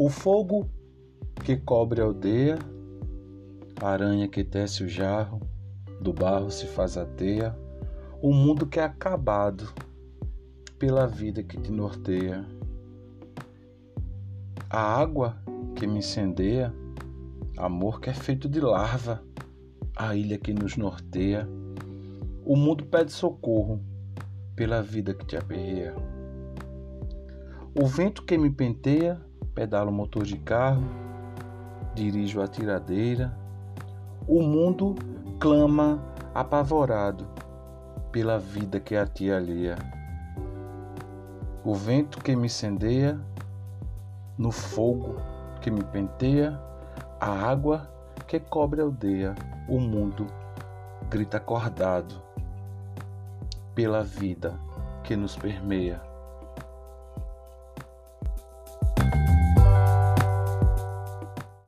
O fogo que cobre a aldeia, a aranha que tece o jarro, do barro se faz a teia, o mundo que é acabado pela vida que te norteia. A água que me incendeia, amor que é feito de larva, a ilha que nos norteia. O mundo pede socorro pela vida que te aperreia. O vento que me penteia, pedala o motor de carro, dirijo a tiradeira. O mundo clama apavorado pela vida que a ti alheia. O vento que me incendeia, no fogo que me penteia, a água que cobre a aldeia, o mundo grita acordado pela vida que nos permeia.